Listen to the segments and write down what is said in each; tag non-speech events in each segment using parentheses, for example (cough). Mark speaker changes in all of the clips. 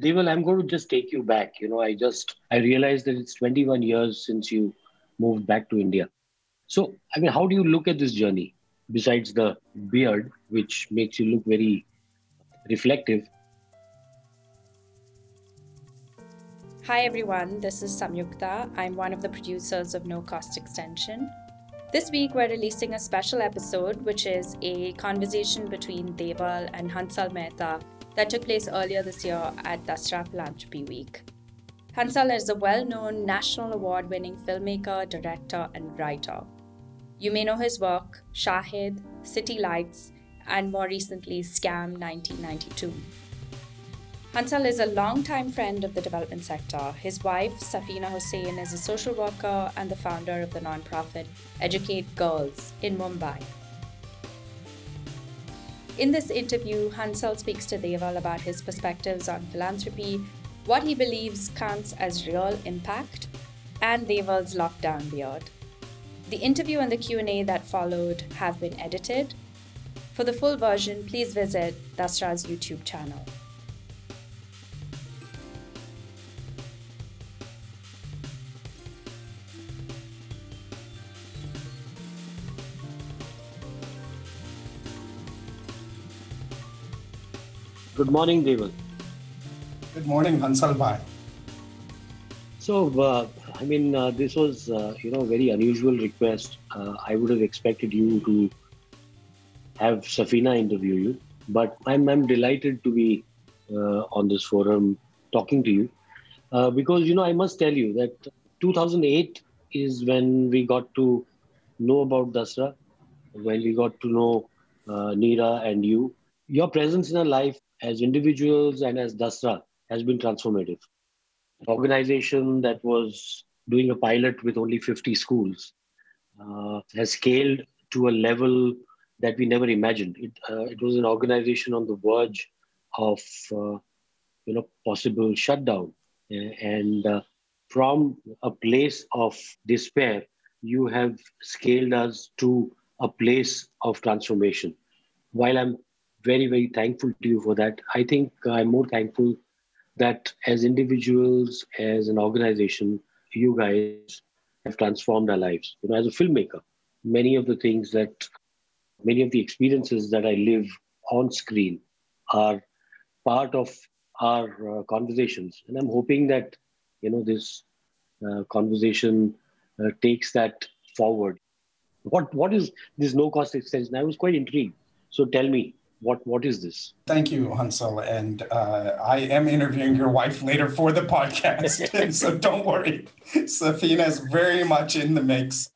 Speaker 1: Deval, I'm going to just take you back. You know, I just I realized that it's 21 years since you moved back to India. So, I mean, how do you look at this journey? Besides the beard, which makes you look very reflective.
Speaker 2: Hi everyone, this is Samyukta. I'm one of the producers of No Cost Extension. This week, we're releasing a special episode, which is a conversation between Deval and Hansal Mehta that took place earlier this year at Dasra Philanthropy Week. Hansal is a well known national award winning filmmaker, director, and writer. You may know his work, Shahid, City Lights, and more recently, Scam 1992. Hansal is a long-time friend of the development sector. His wife, Safina Hussain, is a social worker and the founder of the nonprofit Educate Girls in Mumbai. In this interview, Hansal speaks to Deval about his perspectives on philanthropy, what he believes counts as real impact, and Deval's lockdown beard. The interview and the Q&A that followed have been edited. For the full version, please visit Dasra's YouTube channel.
Speaker 1: Good morning, Deval.
Speaker 3: Good morning, Hansal Bhai.
Speaker 1: So, uh, I mean, uh, this was, uh, you know, a very unusual request. Uh, I would have expected you to have Safina interview you, but I'm, I'm delighted to be uh, on this forum talking to you uh, because, you know, I must tell you that 2008 is when we got to know about Dasra, when we got to know Neera and you. Your presence in our life as individuals and as Dasra has been transformative. Organization that was doing a pilot with only 50 schools uh, has scaled to a level that we never imagined. It, uh, it was an organization on the verge of uh, you know possible shutdown, and uh, from a place of despair, you have scaled us to a place of transformation. While I'm very, very thankful to you for that. I think I'm more thankful that as individuals, as an organization, you guys have transformed our lives. You know, as a filmmaker, many of the things that, many of the experiences that I live on screen are part of our uh, conversations. And I'm hoping that, you know, this uh, conversation uh, takes that forward. What, what is this no cost extension? I was quite intrigued. So tell me, what what is this?
Speaker 3: Thank you, Hansal, and uh, I am interviewing your wife later for the podcast, (laughs) (laughs) so don't worry. Safina is very much in the mix,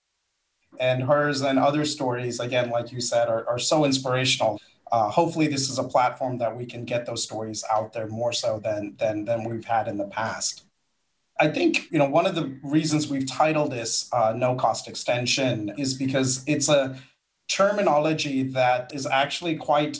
Speaker 3: and hers and other stories, again, like you said, are, are so inspirational. Uh, hopefully, this is a platform that we can get those stories out there more so than than than we've had in the past. I think you know one of the reasons we've titled this uh, "No Cost Extension" is because it's a terminology that is actually quite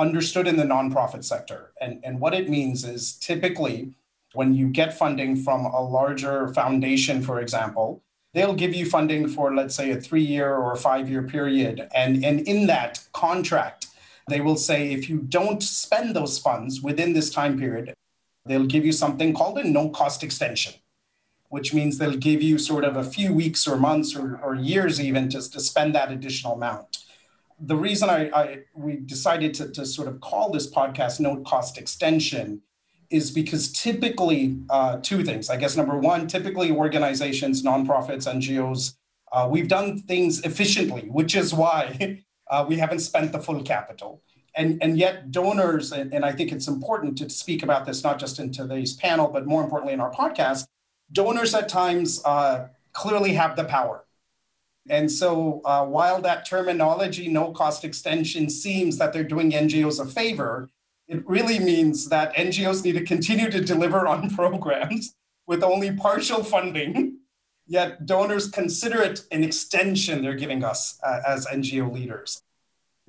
Speaker 3: understood in the nonprofit sector. And, and what it means is typically when you get funding from a larger foundation, for example, they'll give you funding for, let's say, a three year or five year period. And, and in that contract, they will say if you don't spend those funds within this time period, they'll give you something called a no cost extension, which means they'll give you sort of a few weeks or months or, or years even just to spend that additional amount the reason I, I we decided to, to sort of call this podcast no cost extension is because typically uh, two things. I guess number one, typically organizations, nonprofits, NGOs, uh, we've done things efficiently, which is why (laughs) uh, we haven't spent the full capital. And, and yet donors, and, and I think it's important to speak about this not just in today's panel, but more importantly in our podcast, donors at times uh, clearly have the power and so uh, while that terminology, no cost extension, seems that they're doing NGOs a favor, it really means that NGOs need to continue to deliver on (laughs) programs with only partial funding, yet donors consider it an extension they're giving us uh, as NGO leaders.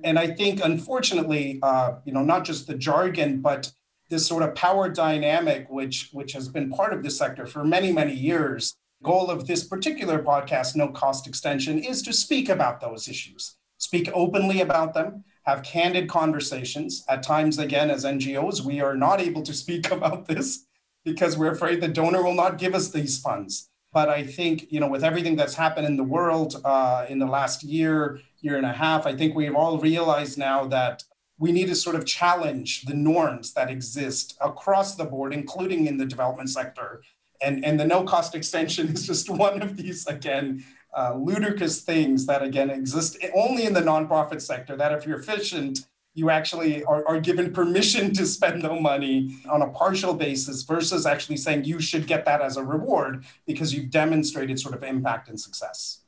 Speaker 3: And I think, unfortunately, uh, you know, not just the jargon, but this sort of power dynamic, which, which has been part of this sector for many, many years, goal of this particular podcast, No Cost Extension, is to speak about those issues, speak openly about them, have candid conversations. At times, again, as NGOs, we are not able to speak (laughs) about this because we're afraid the donor will not give us these funds. But I think, you know, with everything that's happened in the world uh, in the last year, year and a half, I think we've all realized now that we need to sort of challenge the norms that exist across the board, including in the development sector. And, and the no cost extension (laughs) is just one of these, again, uh, ludicrous things that, again, exist only in the nonprofit sector. That if you're efficient, you actually are, are given permission to spend no money on a partial basis versus actually saying you should get that as a reward because you've demonstrated sort of impact and success.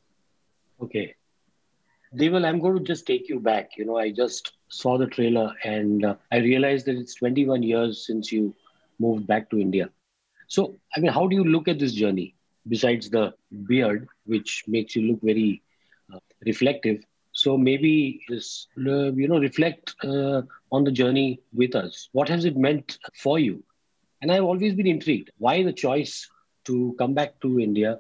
Speaker 1: Okay. Deval, I'm going to just take you back. You know, I just saw the trailer and uh, I realized that it's 21 years since you moved back to India. So, I mean, how do you look at this journey besides the beard, which makes you look very uh, reflective? So maybe just uh, you know reflect uh, on the journey with us. What has it meant for you? And I've always been intrigued. Why the choice to come back to India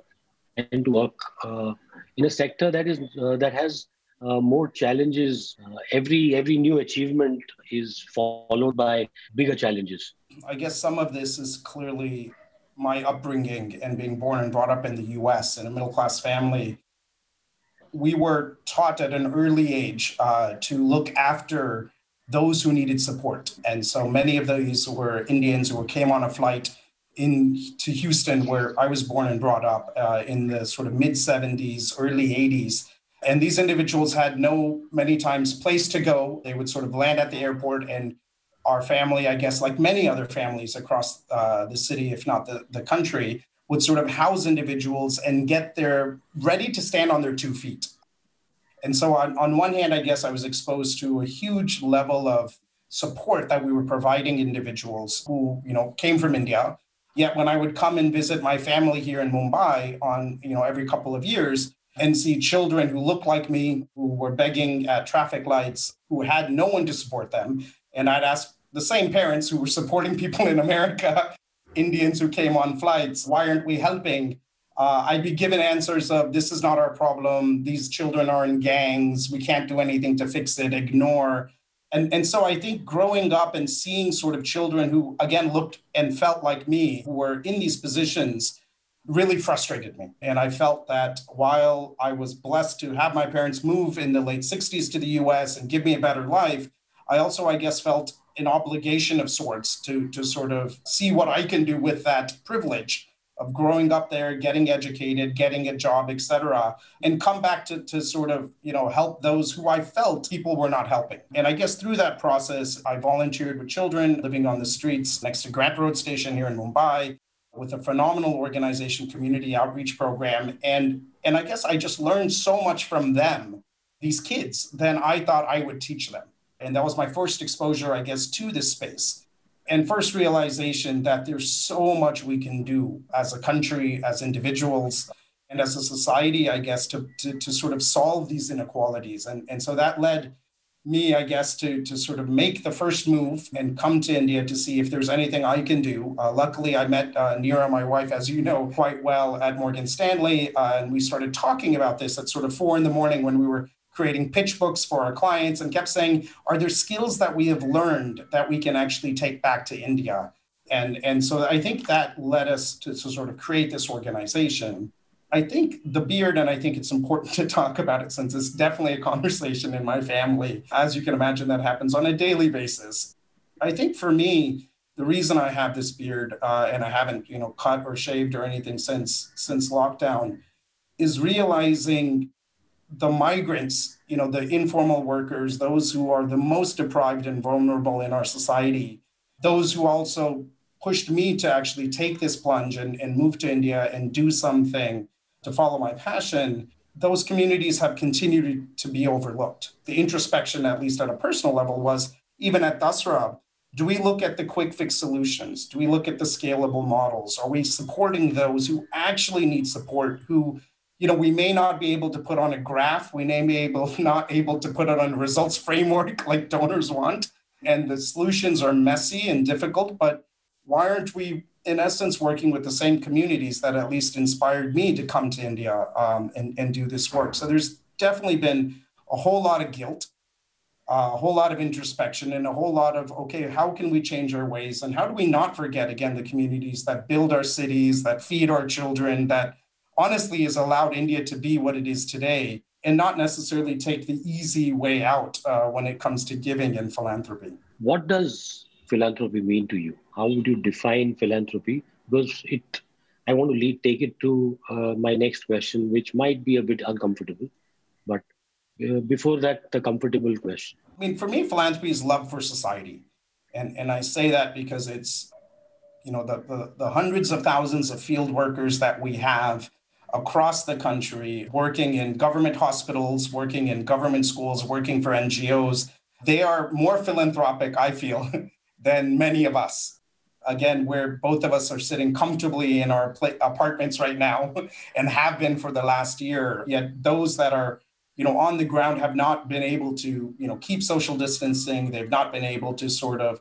Speaker 1: and to work uh, in a sector that is uh, that has uh, more challenges. Every every new achievement is followed by bigger challenges.
Speaker 3: I guess some of this is clearly my upbringing and being born and brought up in the U.S. in a middle class family we were taught at an early age uh, to look after those who needed support. And so many of these were Indians who came on a flight in to Houston, where I was born and brought up uh, in the sort of mid 70s, early 80s. And these individuals had no, many times, place to go. They would sort of land at the airport, and our family, I guess, like many other families across uh, the city, if not the, the country, would sort of house individuals and get their ready to stand on their two feet. And so on, on one hand, I guess I was exposed to a huge level of support that we were providing individuals who, you know, came from India. Yet when I would come and visit my family here in Mumbai on, you know, every couple of years and see children who looked like me, who were begging at traffic lights, who had no one to support them. And I'd ask the same parents who were supporting (laughs) people in America Indians who came on flights, why aren't we helping? Uh, I'd be given answers of this is not our problem. These children are in gangs. We can't do anything to fix it. Ignore. And, and so I think growing up and seeing sort of children who, again, looked and felt like me, who were in these positions, really frustrated me. And I felt that while I was blessed to have my parents move in the late 60s to the US and give me a better life, I also, I guess, felt an obligation of sorts to, to sort of see what I can do with that privilege of growing up there, getting educated, getting a job, etc., and come back to, to sort of, you know, help those who I felt people were not helping. And I guess through that process, I volunteered with children living on the streets next to Grant Road Station here in Mumbai with a phenomenal organization community outreach program. And, and I guess I just learned so much from them, these kids, than I thought I would teach them. And that was my first exposure, I guess, to this space. And first realization that there's so much we can do as a country, as individuals, and as a society, I guess, to, to, to sort of solve these inequalities. And, and so that led me, I guess, to, to sort of make the first move and come to India to see if there's anything I can do. Uh, luckily, I met uh, Neera, my wife, as you know, quite well at Morgan Stanley. Uh, and we started talking about this at sort of four in the morning when we were creating pitch books for our clients and kept saying, are there skills that we have learned that we can actually take back to India? And, and so I think that led us to, to sort of create this organization. I think the beard, and I think it's important (laughs) to talk about it since it's definitely a conversation in my family. As you can imagine, that happens on a daily basis. I think for me, the reason I have this beard uh, and I haven't, you know, cut or shaved or anything since since lockdown is realizing the migrants, you know, the informal workers, those who are the most deprived and vulnerable in our society, those who also pushed me to actually take this plunge and, and move to India and do something to follow my passion, those communities have continued to be overlooked. The introspection, at least at a personal level, was even at Dasra, do we look at the quick fix solutions? Do we look at the scalable models? Are we supporting those who actually need support, who you know, we may not be able to put on a graph. We may be able (laughs) not able to put it on a results framework (laughs) like donors want, and the solutions are messy and difficult. But why aren't we, in essence, working with the same communities that at least inspired me to come to India um, and and do this work? So there's definitely been a whole lot of guilt. a whole lot of introspection and a whole lot of okay how can we change our ways and how do we not forget again the communities that build our cities that feed our children that honestly has allowed india to be what it is today and not necessarily take the easy way out uh, when it comes to giving and philanthropy
Speaker 1: what does philanthropy mean to you how would you define philanthropy because it i want to lead take it to uh, my next question which might be a bit uncomfortable but uh, before that, the comfortable question.
Speaker 3: I mean, for me, philanthropy is love for society. And, and I say that because it's, you know, the, the, the hundreds of thousands of field workers that we have across the country, working in government hospitals, working in government schools, working for NGOs, they are more philanthropic, I feel, (laughs) than many of us. Again, where both of us are sitting comfortably in our apartments right now (laughs) and have been for the last year. Yet those that are you know, on the ground have not been able to, you know, keep social distancing. They've not been able to sort of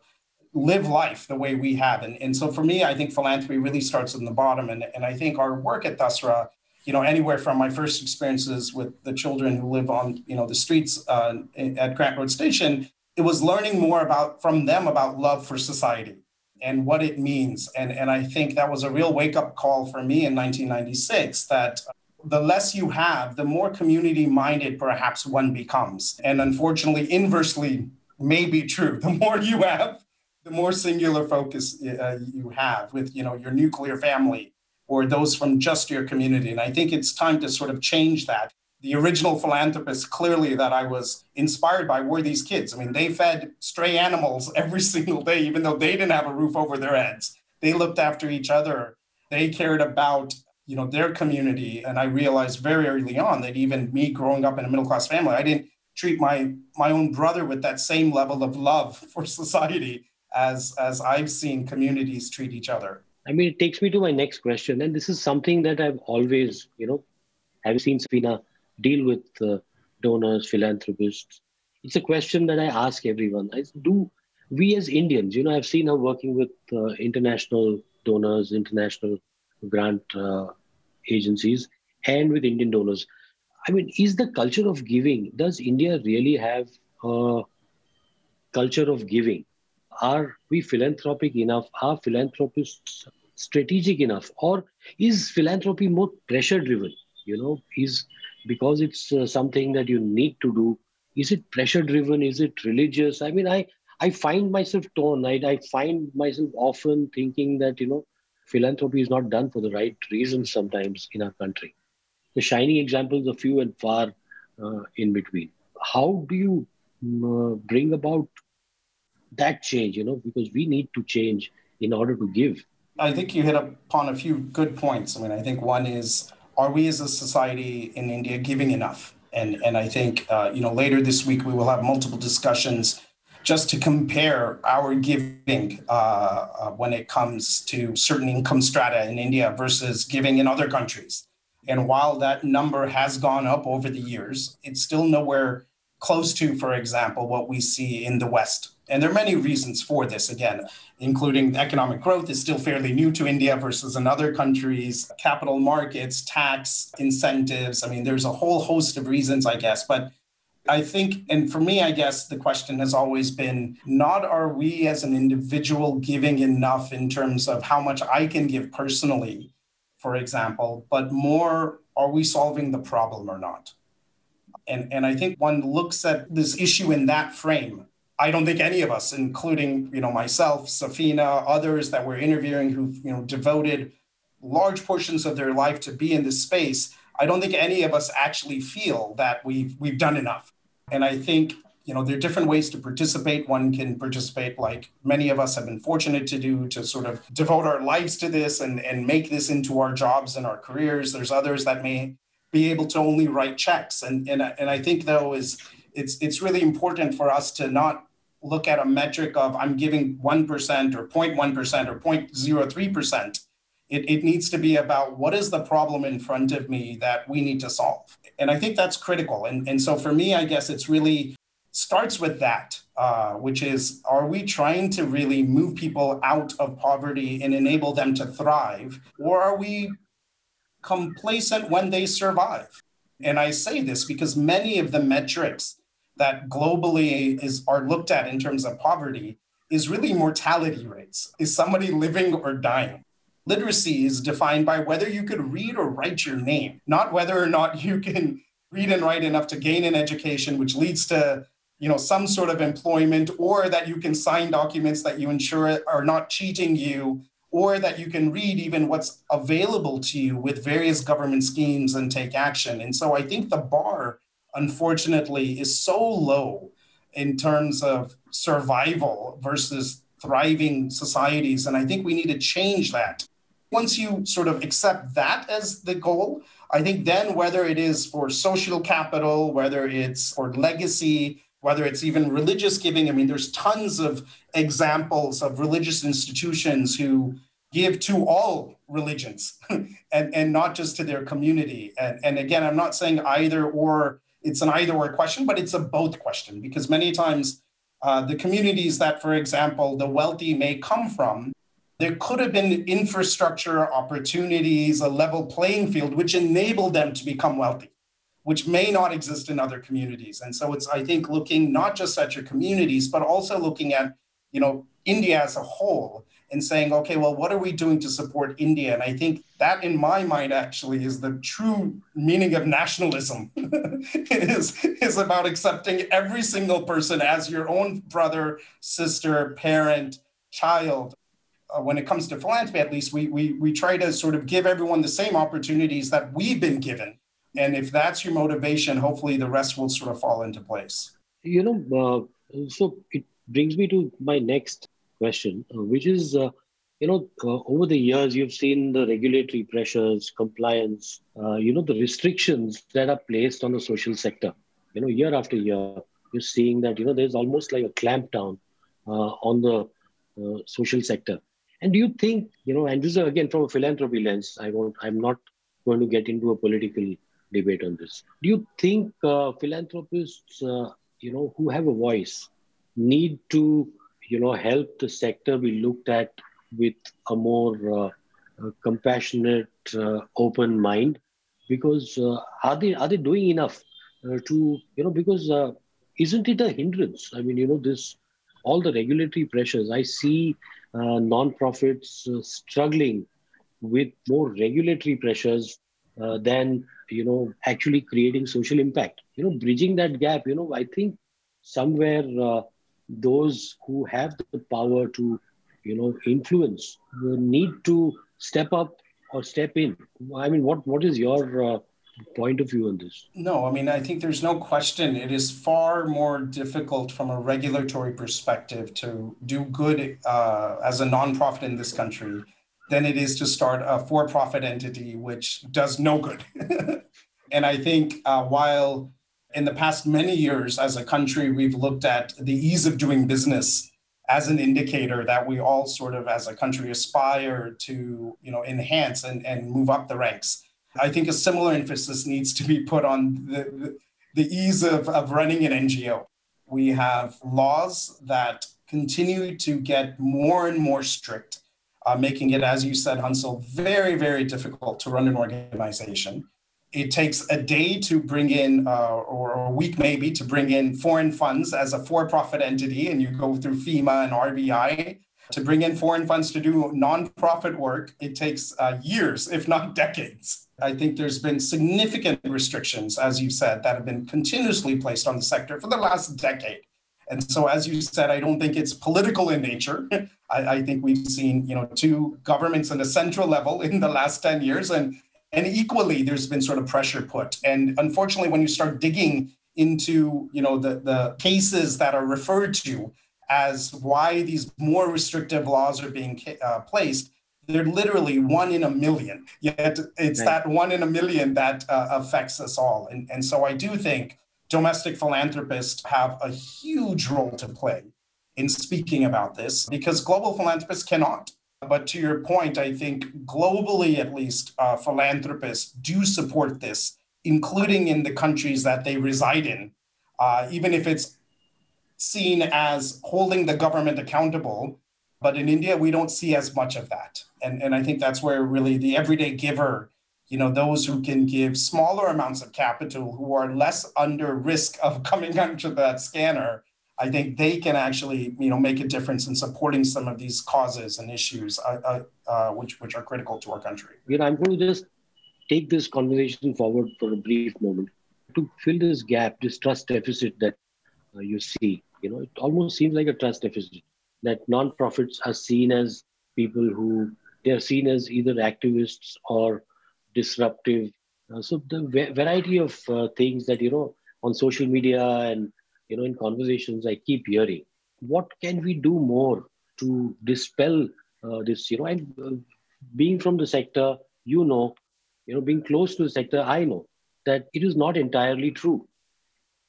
Speaker 3: live life the way we have. And, and so for me, I think philanthropy really starts in the bottom. And, and I think our work at Dasra, you know, anywhere from my first experiences with the children who live on, you know, the streets uh, at Grant Road Station, it was learning more about from them about love for society and what it means. And, and I think that was a real wake up call for me in 1996 that the less you have, the more community minded perhaps one becomes. And unfortunately, inversely may be true. (laughs) The more you have, the more singular focus uh, you have with you know your nuclear family or those from just your community. And I think it's time to sort of change that. The original philanthropists clearly that I was inspired by were these kids. I mean, they fed stray animals (laughs) every single day, even though they didn't have a roof over their heads. They looked after each other. They cared about you know their community and i realized very early on that even me growing up in a middle class family i didn't treat my my own brother with that same level of love (laughs) for society as as i've seen communities treat each other
Speaker 1: i mean it takes me to my next question and this is something that i've always you know i've seen Safina deal with uh, donors philanthropists it's a question that i ask everyone i do we as indians you know i've seen her working with uh, international donors international grant uh, agencies and with Indian donors. I mean, is the culture of giving, does India really have a culture of giving? Are we philanthropic enough? Are philanthropists strategic enough? Or is philanthropy more pressure driven? You know, is because it's uh, something that you need to do. Is it pressure driven? Is it religious? I mean, I, I find myself torn. I, I find myself often thinking that, you know, philanthropy is not done for the right reasons sometimes in our country. The shining examples are few and far uh, in between. How do you uh, bring about that change? You know, because we need to change in order to give.
Speaker 3: I think you hit upon a few good points. I mean, I think one is, are we as a society in India giving enough? And and I think uh, you know later this week we will have multiple discussions just to compare our giving uh, uh, when it comes to certain income strata in India versus giving in other countries. And while that number has gone up over the years, it's still nowhere close to, for example, what we see in the West. And there are many reasons for this, again, including economic growth is still fairly new to India versus in other countries, capital markets, tax incentives. I mean, there's a whole host of reasons, I guess. But I think, and for me, I guess the question has always been not are we as an individual giving enough in terms of how much I can give personally, for example, but more are we solving the problem or not? And, and I think one looks at this issue in that frame. I don't think any of us, including you know myself, Safina, others that we're interviewing who've you know devoted large portions of their life to be in this space, I don't think any of us actually feel that we've we've done enough. And I think, you know, there are different ways to participate. One can participate like many of us have been fortunate to do to sort of devote our lives to this and, and make this into our jobs and our careers. There's others that may be able to only write checks. And, and, and I think though is it's it's really important for us to not look at a metric of I'm giving 1% or 0.1% or 0.03%. It, it needs to be about what is the problem in front of me that we need to solve. And I think that's critical. And, and so for me, I guess it's really starts with that, uh, which is are we trying to really move people out of poverty and enable them to thrive? Or are we complacent when they survive? And I say this because many of the metrics that globally is are looked at in terms of poverty is really mortality rates. Is somebody living or dying? Literacy is defined by whether you could read or write your name, not whether or not you can read and write enough to gain an education, which leads to you know some sort of employment, or that you can sign documents that you ensure are not cheating you, or that you can read even what's available to you with various government schemes and take action. And so I think the bar, unfortunately, is so low in terms of survival versus thriving societies. And I think we need to change that once you sort of accept that as the goal, I think then whether it is for social capital, whether it's for legacy, whether it's even religious giving, I mean, there's tons of examples of religious institutions who give to all religions (laughs) and, and not just to their community. And, and again, I'm not saying either or it's an either or question, but it's a both question because many times uh, the communities that, for example, the wealthy may come from there could have been infrastructure opportunities, a level playing field, which enabled them to become wealthy, which may not exist in other communities. And so it's, I think, looking not just at your communities, but also looking at, you know, India as a whole and saying, okay, well, what are we doing to support India? And I think that, in my mind, actually is the true meaning of nationalism. (laughs) is is about accepting every single person as your own brother, sister, parent, child, uh, when it comes to philanthropy, at least, we, we, we try to sort of give everyone the same opportunities that we've been given. And if that's your motivation, hopefully the rest will sort of fall into place.
Speaker 1: You know, uh, so it brings me to my next question, uh, which is, uh, you know, uh, over the years, you've seen the regulatory pressures, compliance, you know, the restrictions that are placed on the social sector. You know, year after year, you're seeing that, you know, there's almost like a clampdown on the social sector and do you think, you know, and this is again from a philanthropy lens, I won't, I'm not going to get into a political debate on this. Do you think uh, philanthropists, uh, you know, who have a voice need to, you know, help the sector be looked at with a more uh, uh compassionate, uh, open mind? Because uh, are they are they doing enough to, you know, because isn't it a hindrance? I mean, you know, this all the regulatory pressures. I see uh, non-profits struggling with more regulatory pressures uh, than you know actually creating social impact you know bridging that gap you know i think somewhere uh, those who have the power to you know influence need to step up or step in i mean what what is your uh, point of view on this?
Speaker 3: No, I mean, I think there's no question. It is far more difficult from a regulatory perspective to do good uh, as a nonprofit in this country than it is to start a for profit entity, which does no good. (laughs) and I think uh, while in the past many years as a country, we've looked at the ease of doing business as an indicator that we all sort of as a country aspire to you know enhance and, and move up the ranks I think a similar emphasis needs to be put on the, the, ease of, of running an NGO. We have laws that continue to get more and more strict, uh, making it, as you said, Hansal, very, very difficult to run an organization. It takes a day to bring in, uh, or a week maybe, to bring in foreign funds as a for profit entity, and you go through FEMA and RBI. To bring in foreign funds to do nonprofit work, it takes uh, years, if not (laughs) decades. I think there's been significant restrictions, as you said, that have been continuously placed on the sector for the last decade. And so, as you said, I don't think it's political in nature. (laughs) I, I, think we've seen, you know, two governments on a central level in the last 10 years, and and equally there's been sort of pressure put. And unfortunately, when you start digging into, you know, the, the cases that are referred to as why these more restrictive laws are being uh, placed, they're literally one in a million. Yet it's right. that one in a million that uh, affects us all. And, and so I do think domestic philanthropists have a huge role to play in speaking about this because global philanthropists cannot. But to your point, I think globally, at least, uh, philanthropists do support this, including in the countries that they reside in, uh, even if it's seen as holding the government accountable. But in India, we don't see as much of that and and I think that's where really the everyday giver, you know those who can give smaller amounts of capital who are less under risk of (laughs) coming under that scanner i think they can actually you know make a difference in supporting some of these causes and issues uh, uh, uh, which which are critical to our country
Speaker 1: you know i'm going to just take this conversation forward for a brief moment to fill this gap this trust deficit that uh, you see you know it almost seems like a trust deficit that non-profits are seen as people who they're seen as either activists or disruptive. Uh, so the variety of uh, things that you know on social media and you know in conversations I keep hearing. What can we do more to dispel uh, this? You know, and uh, being from the sector, you know, you know, being close to the sector, I know that it is not entirely true.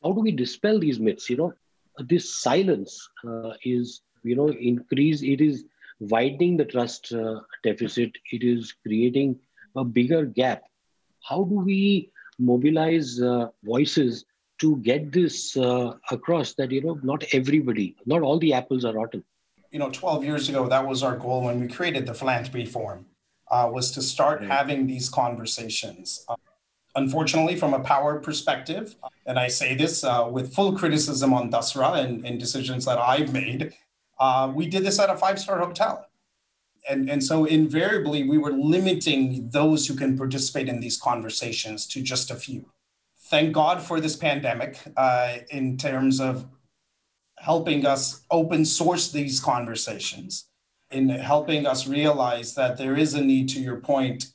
Speaker 1: How do we dispel these myths? You know, this silence uh, is you know increase. It is widening the trust uh, deficit. It is creating a bigger gap. How do we mobilize uh, voices to get this uh, across that, you know, not everybody, not all the apples are rotten?
Speaker 3: You know, 12 years ago, that was our goal when we created the philanthropy forum, uh, was to start right. having these conversations. Uh, unfortunately, from a power perspective, and I say this uh, with full criticism on Dasra and, and decisions that I've made, uh, we did this at a five star hotel and, and so invariably we were limiting those who can participate in these conversations to just a few thank god for this pandemic uh, in terms of helping us open source these conversations in helping us realize that there is a need to your point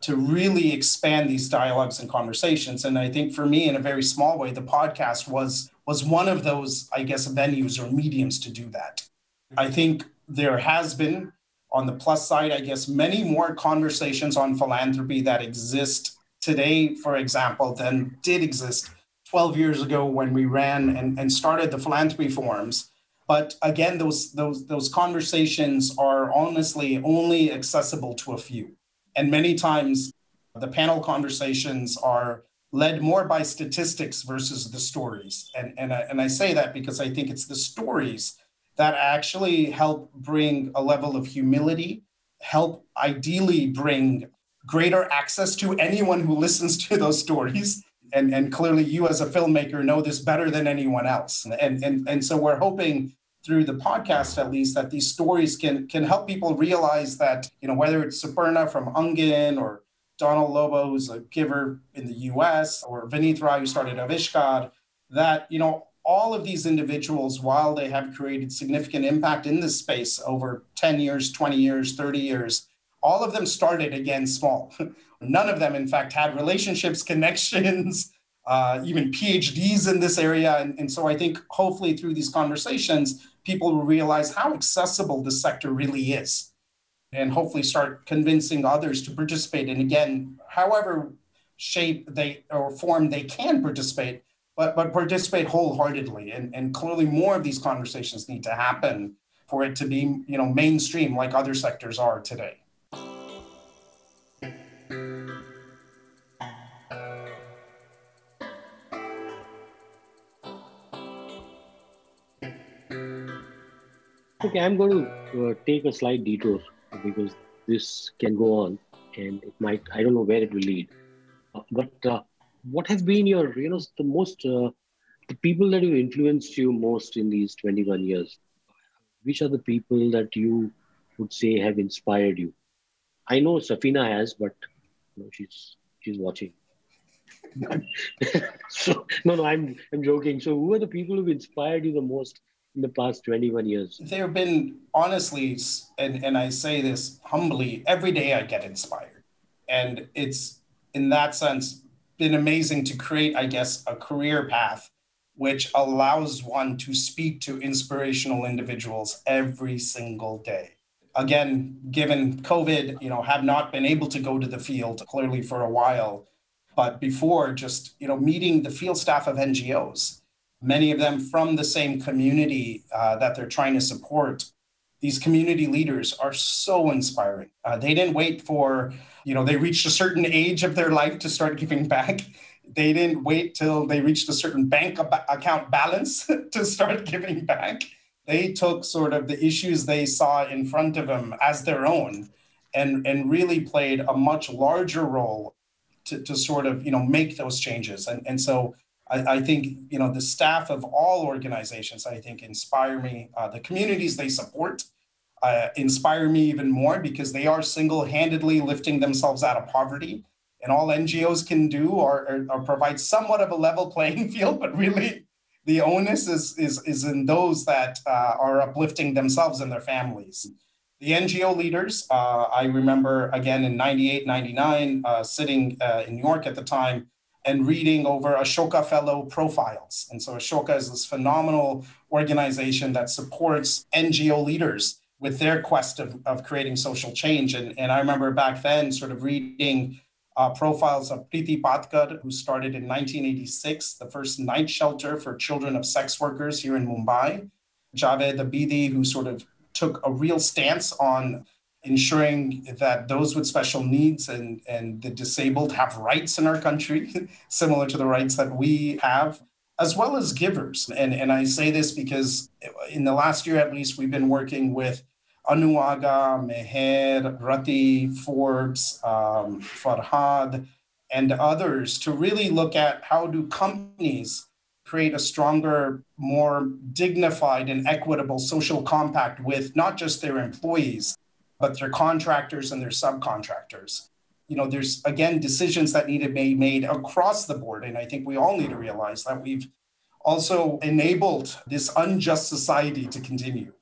Speaker 3: to really expand these dialogues and conversations. And i think for me in a very small way the podcast was was one of those i guess venues or mediums to do that. I think there has been on the plus side, I guess many more conversations on philanthropy that exist today, for example, than did exist 12 years ago when we ran and, and started the philanthropy forums. But again, those, those, those conversations are honestly only accessible to a few. And many times the panel conversations are led more by statistics versus the stories. And, and, I, and I say that because I think it's the stories that actually help bring a level of humility, help ideally bring greater access to anyone who listens to those stories. And, and clearly, you as a filmmaker know this better than anyone else. And, and, and so, we're hoping through the podcast, at least, that these stories can, can help people realize that, you know, whether it's Suparna from Aangan or Donald Lobo, who's a giver in the US, or Vineet Rai, who started Aavishkaar, that, you know, all of these individuals, while they have created significant impact in this space over 10 years, 20 years, 30 years, all of them started again small. (laughs) None of them, in fact, had relationships, (laughs) connections, uh, even PhDs in this area. And, and so I think hopefully through these conversations, people will realize how accessible this sector really is and hopefully start convincing others to participate. And again, however shape they or form they can participate, but but participate wholeheartedly. And, and clearly more of these conversations need to happen for it to be you know mainstream like other sectors are today.
Speaker 1: Okay, I'm going to uh, take a slight detour because this can go on and it might, I don't know where it will lead. Uh, but uh, what has been your, you know, the most, uh, the people that have influenced you most in these 21 years? Which are the people that you would say have inspired you? I know Safina has, but know, she's she's watching. (laughs) so no, no, I'm I'm joking. So who are the people who've inspired you the most in the past 21 years?
Speaker 3: There have been honestly, and and I say this humbly, every day I get inspired, and it's in that sense been amazing to create, I guess, a career path which allows one to speak to inspirational individuals every single day. Again, given COVID, you know, have not been able to go to the field clearly for a while, but before just, you know, meeting the field staff of NGOs, many of them from the same community uh, that they're trying to support. These community leaders are so inspiring. Uh, they didn't wait for you know they reached a certain age of their life to start (laughs) giving back they didn't wait till they reached a certain bank account balance (laughs) to start giving back they took sort of the issues they saw in front of them as their own and and really played a much larger role to, to sort of you know make those changes. And and so I, I think you know the staff of all organizations I think inspire me. Uh, the communities they support uh, inspire me even more because they are single-handedly lifting themselves out of poverty. And all NGOs can do are, are, provide somewhat of a level (laughs) playing field, but really the onus is is is in those that uh, are uplifting themselves and their families the NGO leaders, uh, I remember again in 98, 99, uh, sitting uh, in New York at the time and reading over Ashoka Fellow profiles. And so Ashoka is this phenomenal organization that supports NGO leaders with their quest of, of creating social change. And, and I remember back then sort of reading uh, profiles of Priti Patkar, who started in 1986, the first night shelter for children of sex workers here in Mumbai. Javed Abidi, who sort of took a real stance on ensuring that those with special needs and, and the disabled have rights in our country, (laughs) similar to the rights that we have, as well as givers. And, and I say this because in the last year at least, we've been working with Anu Aga, Meher, Rati, Forbes, um, Farhad, and others to really look at how do companies create a stronger, more dignified and equitable social compact with not just their employees, but their contractors and their subcontractors. You know, there's again decisions that need to be made across the board. And I think we all need to realize that we've also enabled this unjust society to continue.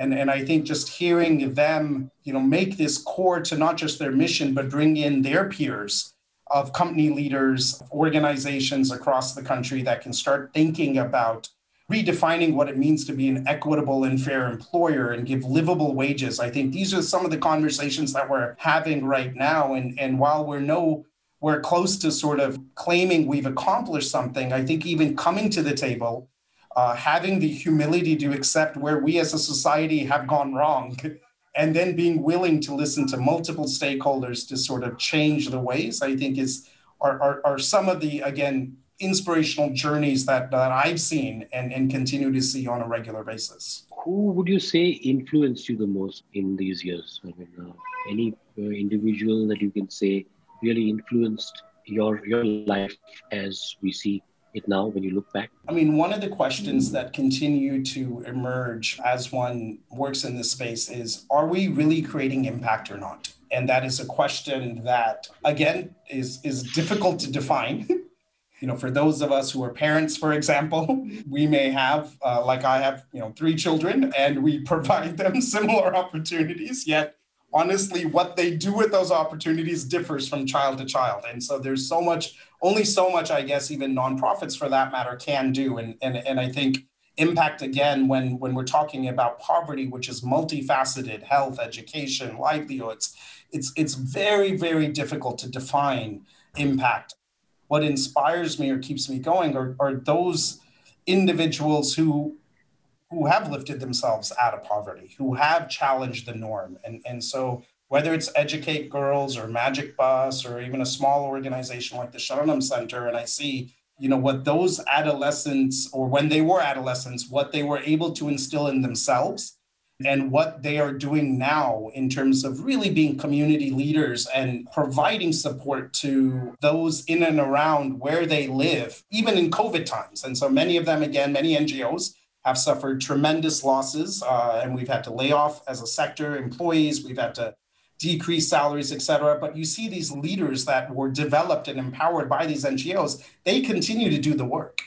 Speaker 3: And, and I think just hearing them, you know, make this core to not just their mission, but bring in their peers of company leaders, organizations across the country that can start thinking about redefining what it means to be an equitable and fair employer and give livable wages. I think these are some of the conversations that we're having right now. And, and while we're no we're close to sort of claiming we've accomplished something, I think even coming to the table, uh, having the humility to accept where we as a society have gone wrong and then being willing to listen to multiple stakeholders to sort of change the ways i think is are, are, are some of the again inspirational journeys that, that i've seen and, and continue to see on a regular basis.
Speaker 1: Who would you say influenced you the most in these years? I mean uh, any uh, individual that you can say really influenced your your life as we see it now when you look back?
Speaker 3: I mean, one of the questions that continue to emerge as one works in this space is are we really creating impact or not? And that is a question that, again, is, is difficult to define. (laughs) you know, for those of us who are parents, for example, (laughs) we may have, uh, like I have, you know, three children and we provide them (laughs) similar opportunities, yet honestly, what they do with those opportunities differs from child to child. And so there's so much only so much, I guess, even nonprofits for that matter can do. And, and, and I think impact again when, when we're talking about poverty, which is multifaceted, health, education, livelihoods, it's, it's very, very difficult to define impact. What inspires me or keeps me going are, are those individuals who who have lifted themselves out of poverty, who have challenged the norm. And, and so whether it's Educate Girls or Magic Bus or even a small organization like the Sharanam Center, and I see, you know, what those adolescents or when they were adolescents, what they were able to instill in themselves and what they are doing now in terms of really being community leaders and providing support to those in and around where they live, even in COVID times. And so many of them, again, many NGOs have suffered tremendous losses, uh, and we've had to lay off as a sector employees. We've had to decrease salaries, et cetera. But you see these leaders that were developed and empowered by these NGOs, they continue to do the work.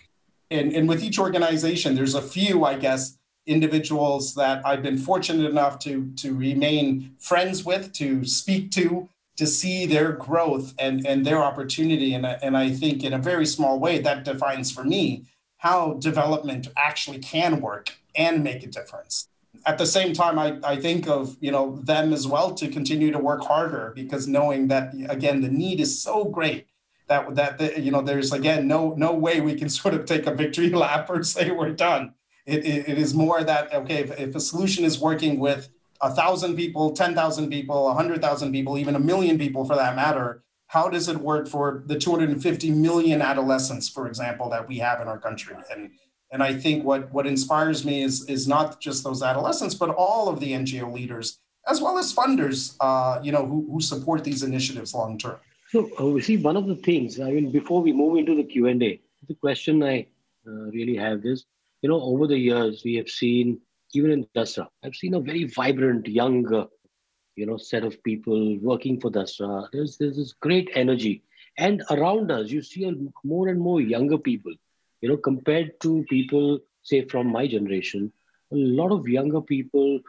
Speaker 3: And, and with each organization, there's a few, I guess, individuals that I've been fortunate enough to, to remain friends with, to speak to, to see their growth and, and their opportunity. And, and I think in a very small way, that defines for me how development actually can work and make a difference at the same time, I, I think of you know them as well to continue to work harder because knowing that again the need is so great that that you know there's again no no way we can (laughs) sort of take a victory (laughs) lap or say we're done. It, it, it is more that okay if, if a solution is working with a thousand people, ten thousand people, a hundred thousand people, even a million people for that matter. How does it work for the 250 million adolescents, for example, that we have in our country? And and I think what, what inspires me is, is not just those adolescents, but all of the NGO leaders, as well as funders, uh, you know, who, who support these initiatives long term.
Speaker 1: So uh, see one of the things. I mean, before we move into the Q and A, the question I uh, really have is, you know, over the years we have seen even in Dasra, I've seen a very vibrant young, uh, you know, set of people working for Dasra. There's there's this great energy, and around us you see more and more younger people. You know, compared to people say from my generation, a lot of younger people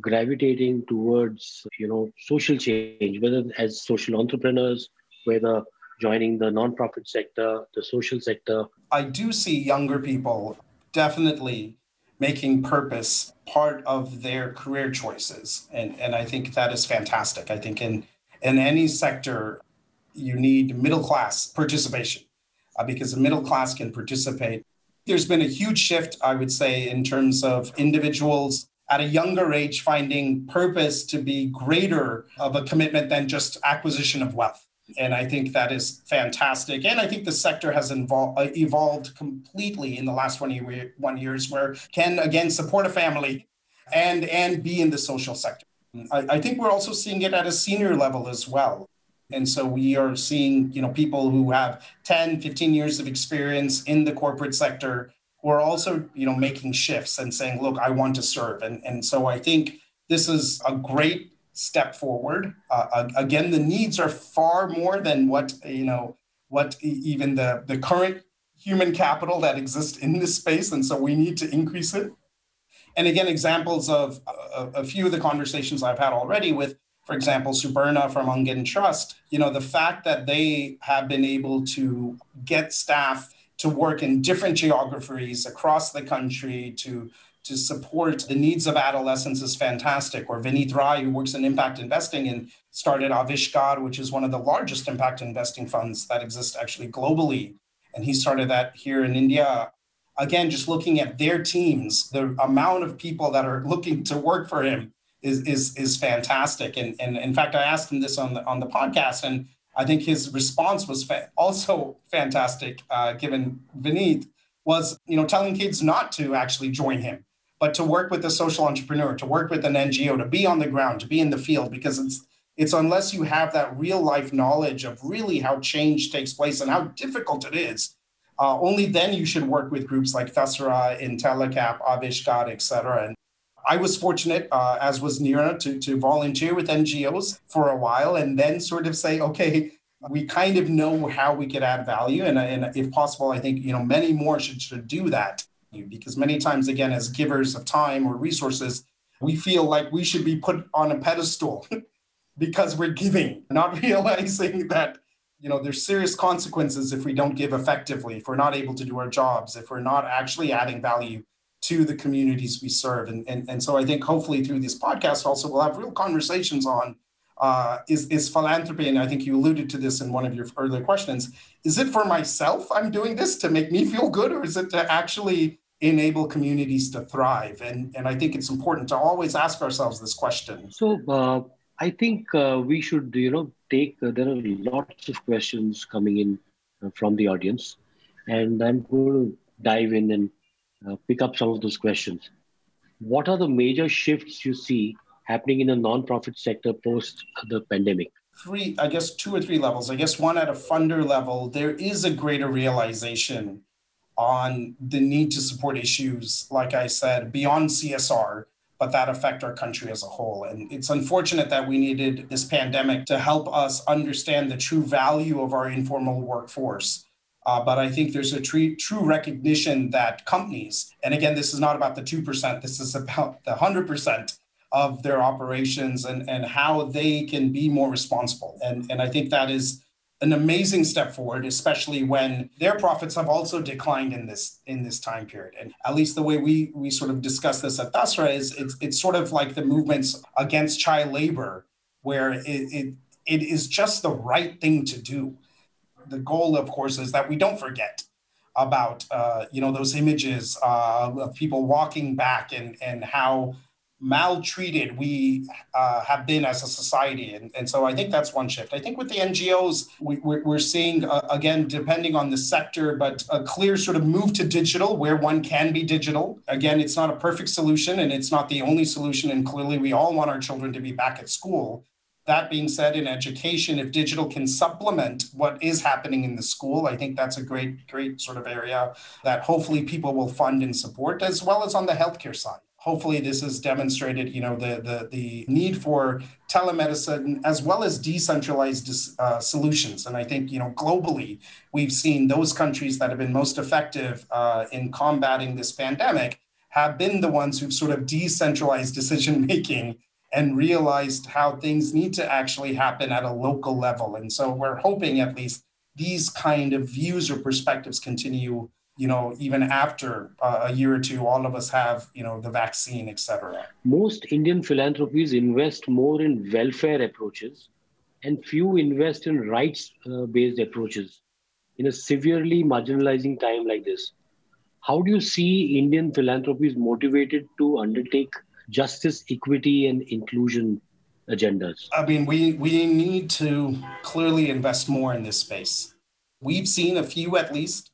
Speaker 1: gravitating towards you know social change, whether as social entrepreneurs, whether joining the nonprofit sector, the social sector.
Speaker 3: I do see younger people definitely making purpose part of their career choices. And, and I think that is fantastic. I think in, in any sector, you need middle class participation uh, because the middle class can participate. There's been a huge shift, I would say, in terms of individuals at a younger age finding purpose to be greater of a commitment than just acquisition of wealth. And I think that is fantastic. And I think the sector has involved, uh, evolved completely in the last 21 years, where can again support a family and, and be in the social sector. I, I think we're also seeing it at a senior level as well. And so we are seeing, you know, people who have 10, 15 years of experience in the corporate sector who are also, you know, making shifts and saying, look, I want to serve. And, and so I think this is a great step forward. Uh, again, the needs are far more than what you know what even the the current human capital that exists in this space, and so we need to increase it. And again, examples of a, a few of the conversations I've had already with, for example, Suparna from Aangan Trust. You know, the fact that they have been able to get staff to work in different geographies across the country to to support the needs of adolescents is fantastic. Or Vineet Rai, who works in impact investing and started Aavishkaar, which is one of the largest impact investing funds that exist actually globally. And he started that here in India. Again, just looking at their teams, the amount of people that are looking to work for him is is is fantastic. And and in fact, I asked him this on the on the podcast, and I think his response was fa- also fantastic. Uh, given Vineet was you know telling kids not to actually join him but to work with a social entrepreneur, to work with an NGO, to be on the ground, to be in the field, because it's it's unless you have that real life knowledge of really how change takes place and how difficult it is, uh, only then you should work with groups like Dasra, Intellecap, Aavishkaar, et cetera. And I was fortunate, uh, as was Neera, to, to volunteer with NGOs for a while and then sort of say, okay, we kind of know how we could add value. And, and if possible, I think, you know, many more should, should do that because many times again as givers of time or resources we feel like we should be put on a pedestal (laughs) because we're giving not (laughs) realizing that you know there's serious consequences if we don't give effectively if we're not able to do our jobs if we're not actually adding value to the communities we serve. And, and, and so i think hopefully through this podcast also we'll have real conversations on uh, is, is philanthropy, and I think you alluded to this in one of your earlier questions, is it for myself I'm doing this to make me feel good, or is it to actually enable communities to thrive? And, and I think it's important to always ask ourselves this question.
Speaker 1: So uh, I think uh, we should, you know, take, uh, there are lots of questions coming in uh, from the audience, and I'm going to dive in and uh, pick up some of those questions. What are the major shifts you see happening in the nonprofit sector post the pandemic?
Speaker 3: Three, I guess, two or three levels. I guess one at a funder level, there is a greater realization on the need to support issues, like I said, beyond CSR, but that affect our country as a whole. And it's unfortunate that we needed this pandemic to help us understand the true value of our informal workforce. Uh, but I think there's a true, true recognition that companies, and again, this is not about the 2%, this is about the 100% of their operations and, and how they can be more responsible. And, and I think that is an amazing step forward, especially when their profits have also declined in this in this time period. And at least the way we we sort of discuss this at Dasra is it's it's sort of like the movements against child labor, where it, it it is just the right thing to do. The goal, of course, is that we don't forget about uh, you know those images uh, of people walking back and and how maltreated we uh, have been as a society. And, and so I think that's one shift. I think with the NGOs, we, we're, we're seeing, uh, again, depending on the sector, but a clear sort of move to digital where one can be digital. Again, it's not a perfect solution and it's not the only solution. And clearly, we all want our children to be back at school. That being said, in education, if digital can supplement what is happening in the school, I think that's a great, great sort of area that hopefully people will fund and support, as well as on the healthcare side hopefully this has demonstrated you know the the, the need for telemedicine as well as decentralized uh, solutions and i think you know globally we've seen those countries that have been most effective uh, in combating this pandemic have been the ones who've sort of decentralized (laughs) decision making and realized how things need to actually happen at a local level. And so we're hoping at least these kind of views or perspectives continue, you know, even after uh, a year or two, all of us have, you know, the vaccine, etc.
Speaker 1: Most Indian philanthropies invest more in welfare approaches and few invest in rights uh, based approaches in a severely marginalizing time like this. How do you see Indian philanthropies motivated to undertake justice, equity, and inclusion agendas?
Speaker 3: I mean, we, we need to clearly invest more in this space. We've seen a few at least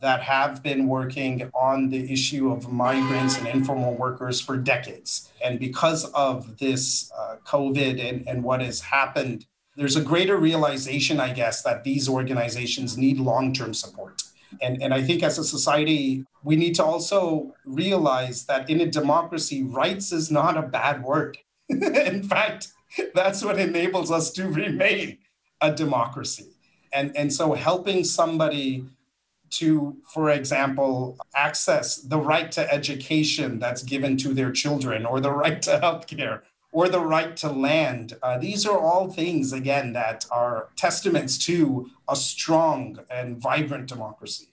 Speaker 3: that have been working on the issue of migrants and informal workers for decades. And because of this uh, COVID and, and what has happened, there's a greater realization, I guess, that these organizations need long term support. And, and I think as a society, we need to also realize that in a democracy, rights is not a bad word. (laughs) in fact, that's what enables us to remain a democracy. And, and so helping somebody to, for example, access the right to education that's given to their children, or the right to healthcare, or the right to land. Uh, these are all things, again, that are testaments to a strong and vibrant democracy.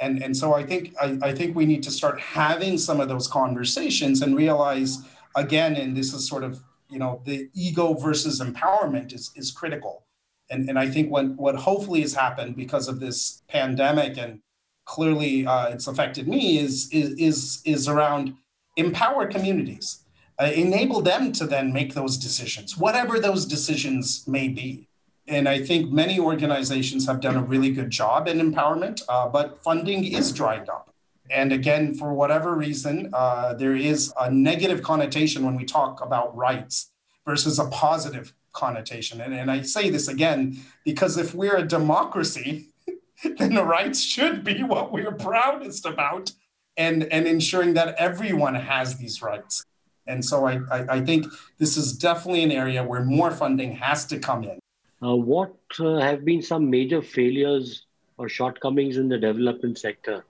Speaker 3: And, and so I think I, I think we need to start having some of those conversations and realize again, and this is sort of you know the ego versus empowerment is, is critical. And, and I think what, what hopefully has happened because of this pandemic and clearly uh, it's affected me is, is, is, is around empower communities uh, enable them to then make those decisions, whatever those decisions may be. And I think many organizations have done a really good job in empowerment, uh, but funding is dried up. And again, for whatever reason, uh, there is a negative connotation when we talk about rights versus a positive connotation. And, and I say this again because if we're a democracy, (laughs) then the rights should be what we're proudest about and, and ensuring that everyone has these rights. And so I, I, I, think this is definitely an area where more funding has to come in.
Speaker 1: Uh, what uh, have been some major failures or shortcomings in the development sector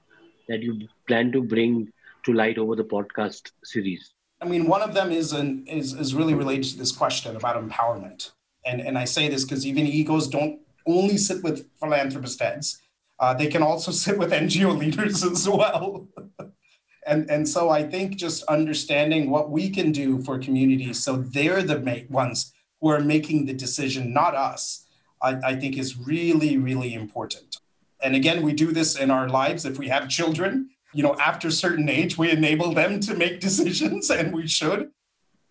Speaker 1: that you plan to bring to light over the podcast series?
Speaker 3: I mean, one of them is, an, is, is really related to this question about empowerment. And, and I say this because even egos don't only sit with philanthropist heads. Uh, they can also (laughs) sit with NGO leaders as well. (laughs) and and so I think just understanding what we can do for communities, so they're the ma- ones who are making the decision, not us. I, I think is really really important. And again, we do this in our lives. If we have children, you know, after a certain age, we enable them to make decisions, and we should.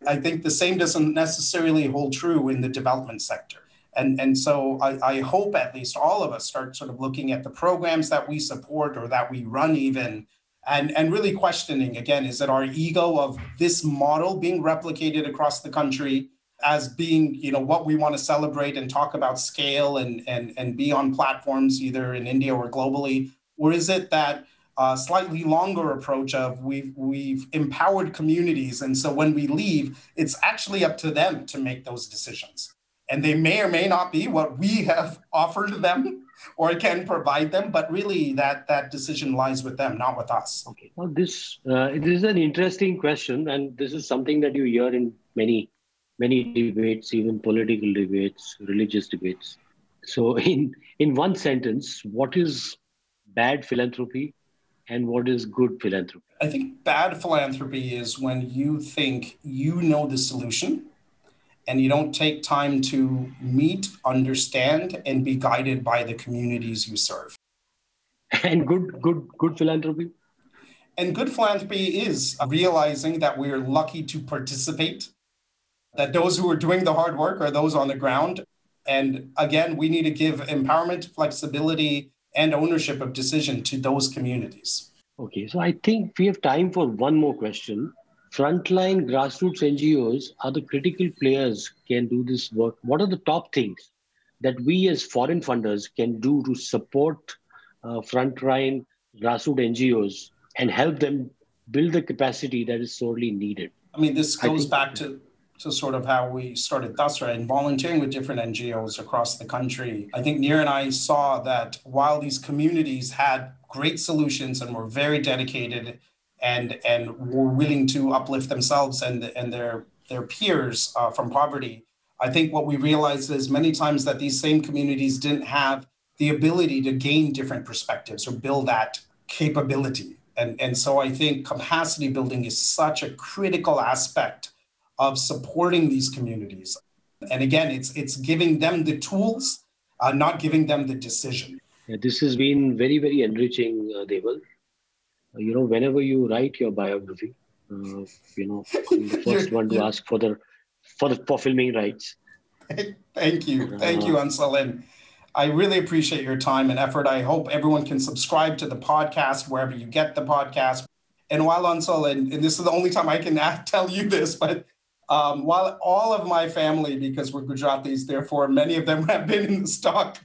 Speaker 3: I think the same doesn't necessarily hold true in the development sector. And, and so I, I, hope at least all of us start sort of looking at the programs that we support or that we run even and, and really questioning again is it our ego of this model being replicated across the country as being you know what we want to celebrate and talk about scale and and and be on platforms either in India or globally or is it that uh, slightly longer approach of we've we've empowered communities and so when we leave it's actually up to them to make those decisions and they may or may not be what we have (laughs) offered them or can provide them, but really that that decision lies with them, not with us.
Speaker 1: Okay. Now this uh, this is an interesting question, and this is something that you hear in many many debates, even political debates, religious debates. So, (laughs) in in one sentence, what is bad philanthropy, and what is good philanthropy?
Speaker 3: I think bad philanthropy is when you think you know the solution and you don't take time to meet, understand, and be guided by the communities you serve. (laughs)
Speaker 1: And good, good, good philanthropy.
Speaker 3: And good philanthropy is realizing that we are lucky to participate, that those who are doing the hard work are those on the ground. And again, we need to give empowerment, flexibility, and ownership of decision to those communities.
Speaker 1: Okay, so I think we have time for one more question. frontline grassroots NGOs are the critical players can do this work. What are the top things that we as foreign funders can do to support uh, frontline grassroots NGOs and help them build the capacity that is sorely needed?
Speaker 3: I mean, this goes back to to sort of how we started Dasra and volunteering with different NGOs across the country. I think Nir and I saw that while these communities had great solutions and were very dedicated and and were willing to uplift themselves and and their their peers uh, from poverty, I think what we realized is many times that these same communities didn't have the ability to gain different perspectives or build that capability. And, and so I think capacity building is such a critical aspect of supporting these communities. And again, it's it's giving them the tools, uh, not giving them the decision.
Speaker 1: Yeah, this has been very very enriching, uh, Deval. Uh, you know, whenever you write your biography, uh, you know, (laughs) I'm the 1st one to ask for the for the for filming rights. (laughs)
Speaker 3: Thank you, thank you, Hansal, and I really appreciate your time and effort. I hope everyone can subscribe to the podcast wherever you get the podcast. And while Hansal, and, and this is the only time I can (laughs) tell you this, but um, while all of my family, because we're Gujaratis, therefore many of them (laughs) have been in the stock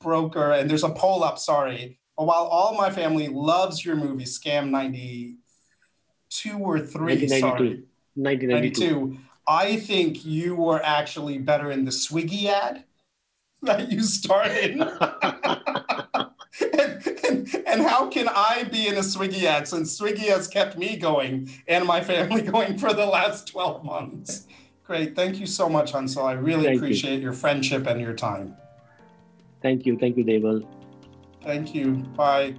Speaker 3: broker, and there's a poll up, sorry. But while all my family loves your movie, Scam 92 or 3, sorry. 1992. I think you were actually better in the Swiggy ad that you started. (laughs) (laughs) (laughs) and how can I be in a Swiggy ad since Swiggy has kept me going and my family (laughs) going for the last 12 months? Great. Thank you so much, Hansal. I really Thank appreciate you. your friendship and your time.
Speaker 1: Thank you. Thank you, Deval.
Speaker 3: Thank you. Bye.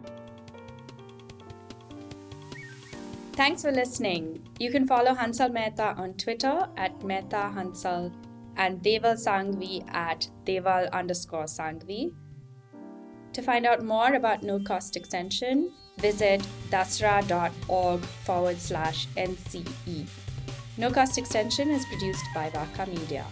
Speaker 2: Thanks for listening. You can follow Hansal Mehta on Twitter at Mehta Hansal and Deval Sanghavi at Deval underscore Sanghavi. To find out more about no cost extension, visit dasra.org forward slash NCE. No cost extension is produced by Vaka Media.